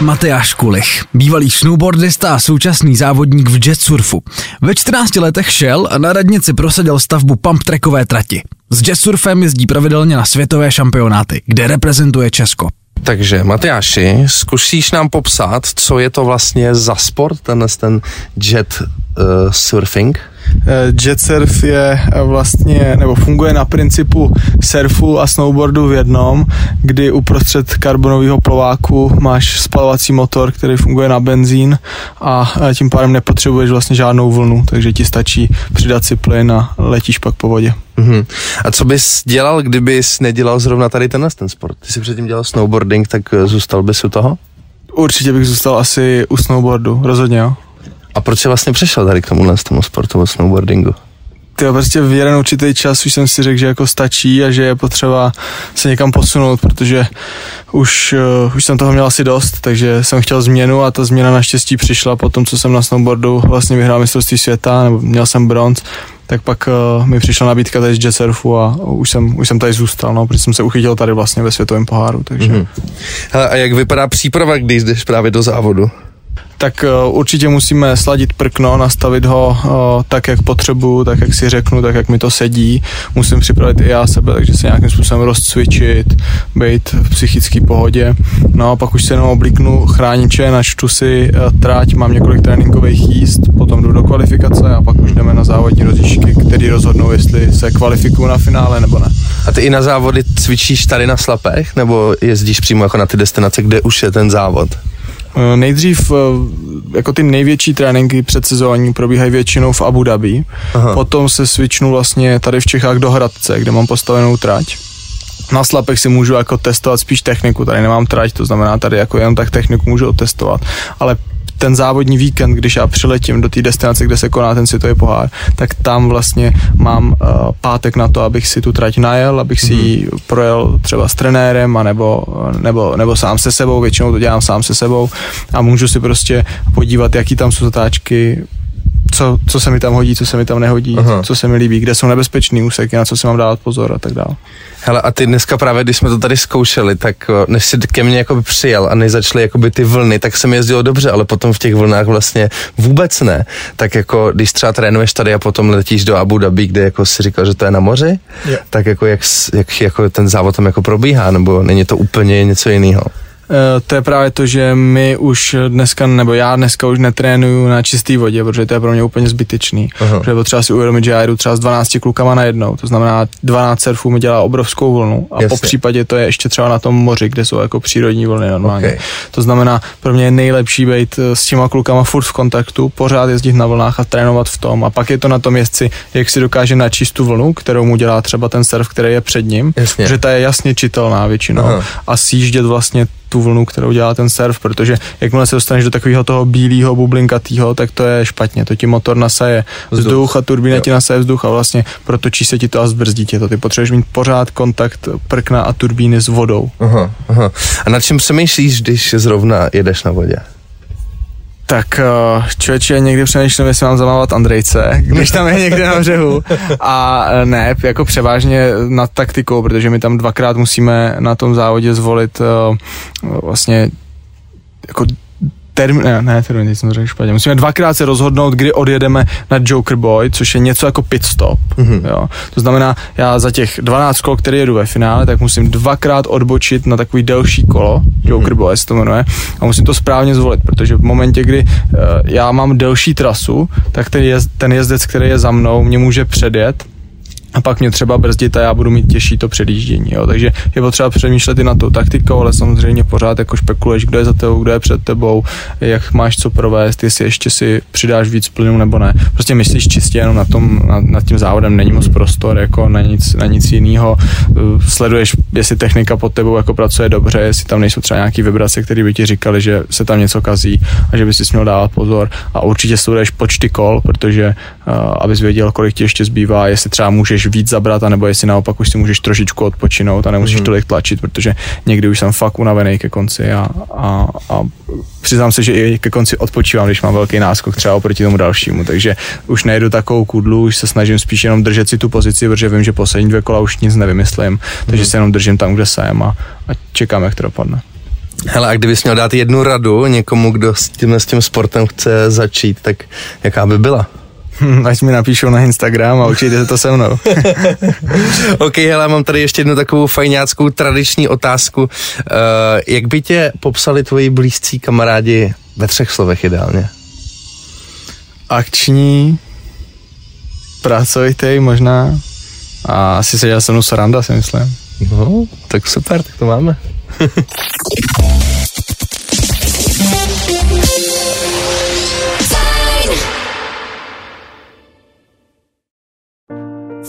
Matyáš Kulich, bývalý snowboardista a současný závodník v jetsurfu. Ve 14 letech šel a na radnici prosadil stavbu pump trackové trati. S jetsurfem jezdí pravidelně na světové šampionáty, kde reprezentuje Česko. Takže Matyáši, zkusíš nám popsat, co je to vlastně za sport, ten, ten jet uh, surfing? Eh, jet surf je eh, vlastně, nebo funguje na principu surfu a snowboardu v jednom, kdy uprostřed karbonového plováku máš spalovací motor, který funguje na benzín a tím pádem nepotřebuješ vlastně žádnou vlnu, takže ti stačí přidat si plyn a letíš pak po vodě. Mm-hmm. A co bys dělal, kdybys nedělal zrovna tady tenhle ten sport? Ty jsi předtím dělal snowboarding, tak zůstal bys u toho? Určitě bych zůstal asi u snowboardu, rozhodně jo. A proč jsi vlastně přešel tady k tomuhle tomu sportu snowboardingu? Ty prostě v jeden určitý čas už jsem si řekl, že jako stačí a že je potřeba se někam posunout, protože už, uh, už jsem toho měl asi dost, takže jsem chtěl změnu a ta změna naštěstí přišla po tom, co jsem na snowboardu vlastně vyhrál mistrovství světa, nebo měl jsem bronz, tak pak uh, mi přišla nabídka tady z jet surfu a už jsem, už jsem tady zůstal, no, protože jsem se uchytil tady vlastně ve světovém poháru, takže. Mm-hmm. Hele, a jak vypadá příprava, když jdeš právě do závodu? Tak eh, určitě musíme sladit prkno, nastavit ho eh, tak, jak potřebuju, tak, jak si řeknu, tak, jak mi to sedí. Musím připravit i já sebe, takže se nějakým způsobem rozcvičit, být v psychické pohodě. No a pak už se jenom oblíknu chrániče, načtu si eh, tráť, mám několik tréninkových jíst, potom jdu do kvalifikace a pak už jdeme na závodní rozlišky, které rozhodnou, jestli se kvalifikuju na finále nebo ne. A ty i na závody cvičíš tady na Slapech, nebo jezdíš přímo jako na ty destinace, kde už je ten závod? Eh, nejdřív eh, jako ty největší tréninky před sezóní probíhají většinou v Abu Dhabi, Aha. potom se svičnu vlastně tady v Čechách do Hradce, kde mám postavenou trať. Na slapech si můžu jako testovat spíš techniku, tady nemám trať, to znamená tady jako jenom tak techniku můžu otestovat, ale ten závodní víkend, když já přiletím do té destinace, kde se koná ten světový pohár, tak tam vlastně mám uh, pátek na to, abych si tu trať najel, abych si ji mm-hmm. projel třeba s trenérem, anebo, nebo, nebo sám se sebou, většinou to dělám sám se sebou a můžu si prostě podívat, jaký tam jsou zatáčky, co, co se mi tam hodí, co se mi tam nehodí, Aha. co se mi líbí, kde jsou nebezpečný úseky, na co si mám dávat pozor a tak dále. Hele, a ty dneska právě, když jsme to tady zkoušeli, tak eh, než jsi ke mně jakoby přijel a než začaly jakoby ty vlny, tak jsem jezdil dobře, ale potom v těch vlnách vlastně vůbec ne. Tak jako, když třeba trénuješ tady a potom letíš do Abu Dhabi, kde jako si říkal, že to je na moři, yeah. tak jako jak, jak jako ten závod tam jako probíhá, nebo není to úplně něco jiného? Eh, to je právě to, že my už dneska, nebo já dneska už netrénuju na čisté vodě, protože to je pro mě úplně zbytečný. Aha. Protože potřeba si uvědomit, že já jdu třeba s 12 klukama na jednou, to znamená 12 surfů mi dělá obrovskou vlnu a Jasně. po případě to je ještě třeba na tom moři, kde jsou jako přírodní vlny normálně. Okay. To znamená, pro mě je nejlepší být eh, s těma klukama furt v kontaktu, pořád jezdit na vlnách a trénovat v tom. A pak je to na tom jezdci, jak si dokáže načíst tu vlnu, kterou mu dělá třeba ten surf, který je před ním, Jasně. že ta je jasně čitelná většinou Aha. a sjíždět vlastně tu vlnu, kterou dělá ten surf, protože jakmile se dostaneš do takového toho bílého bublinkatého, tak to je špatně. To ti motor nasaje vzduch, vzduch a turbína ti nasaje vzduch a vlastně protočí se ti to a zbrzdí tě to. Ty potřebuješ mít pořád kontakt prkna a turbíny s vodou. Aha, aha. A nad čím přemýšlíš, když zrovna jedeš na vodě? Tak eh, člověče, někdy přemýšlím, jestli mám zamávat Andrejce, když tam je někde na břehu. A eh, ne, jako převážně nad taktikou, protože my tam dvakrát musíme na tom závodě zvolit uh, vlastně jako term, ne, ne termín, jsem to řekl špatně. Musíme dvakrát se rozhodnout, kdy odjedeme na Joker Boy, což je něco jako pit stop. Mm-hmm. Jo. To znamená, já za těch 12 kol, které jedu ve finále, tak musím dvakrát odbočit na takový delší kolo, Joker mm-hmm. Boy se to jmenuje, a musím to správně zvolit, protože v momentě, kdy uh, já mám delší trasu, tak ten, jezd, ten jezdec, který je za mnou, mě může předjet a pak mě třeba brzdit a já budu mít těžší to předjíždění. Jo. Takže je potřeba přemýšlet i na tu taktikou, ale samozřejmě pořád jako špekuluješ, kdo je za tebou, kdo je před tebou, jak máš co provést, jestli ještě si přidáš víc plynu nebo ne. Prostě myslíš čistě jenom na tom, nad, nad tím závodem, není moc prostor, jako na nic, na nic jiného. Sleduješ, jestli technika pod tebou jako pracuje dobře, jestli tam nejsou třeba nějaký vibrace, které by ti říkali, že se tam něco kazí a že by si měl dávat pozor. A určitě sleduješ počty kol, protože uh, abys věděl, kolik ti ještě zbývá, jestli třeba můžeš víc zabrat, anebo jestli naopak už si můžeš trošičku odpočinout a nemusíš mm-hmm. tolik tlačit, protože někdy už jsem fakt unavený ke konci a, a, a přiznám se, že i ke konci odpočívám, když mám velký náskok třeba oproti tomu dalšímu, takže už nejdu takovou kudlu, už se snažím spíš jenom držet si tu pozici, protože vím, že poslední dvě kola už nic nevymyslím, takže mm-hmm. se jenom držím tam, kde jsem a, a čekám, jak to dopadne. Hele, a kdybys měl dát jednu radu někomu, kdo s tím, s tím sportem chce začít, tak jaká by byla? Hm, ať mi napíšou na Instagram a určitě se to se mnou. ok, hele, mám tady ještě jednu takovou fajňáckou tradiční otázku. Uh, jak by tě popsali tvoji blízcí kamarádi ve třech slovech ideálně? Akční, pracovitý možná a asi se dělá se mnou sranda, si myslím. No, tak super, tak to máme.